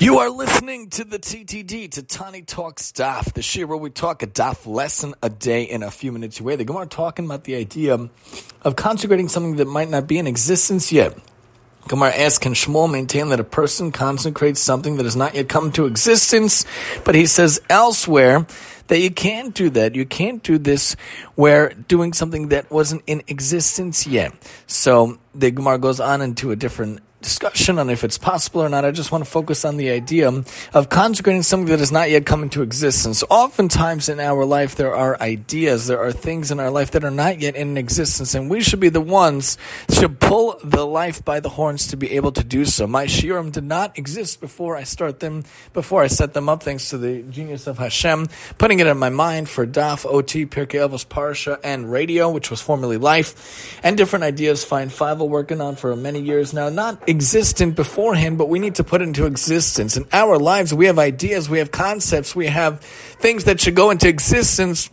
You are listening to the TTD, to Tani Talk Daf, the year where we talk a daf lesson a day in a few minutes away. The Gemara talking about the idea of consecrating something that might not be in existence yet. Gemara asks, can Shmuel maintain that a person consecrates something that has not yet come to existence? But he says elsewhere that you can't do that. You can't do this where doing something that wasn't in existence yet. So the Gemara goes on into a different discussion on if it's possible or not. I just want to focus on the idea of consecrating something that has not yet come into existence. Oftentimes in our life, there are ideas, there are things in our life that are not yet in existence, and we should be the ones to pull the life by the horns to be able to do so. My shiurim did not exist before I start them, before I set them up, thanks to the genius of Hashem, putting it in my mind for Daf, OT, Pirkei Avos, Parsha, and radio, which was formerly life, and different ideas. Find Five working on for many years now. Not existent beforehand, but we need to put into existence. In our lives, we have ideas, we have concepts, we have things that should go into existence.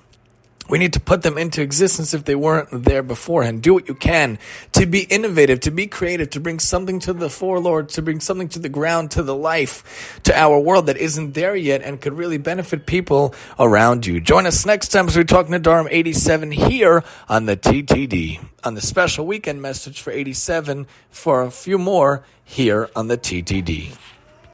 We need to put them into existence if they weren't there beforehand. Do what you can to be innovative, to be creative, to bring something to the fore, Lord, to bring something to the ground, to the life, to our world that isn't there yet and could really benefit people around you. Join us next time as we talk Nedarim 87 here on the TTD, on the special weekend message for 87 for a few more here on the TTD.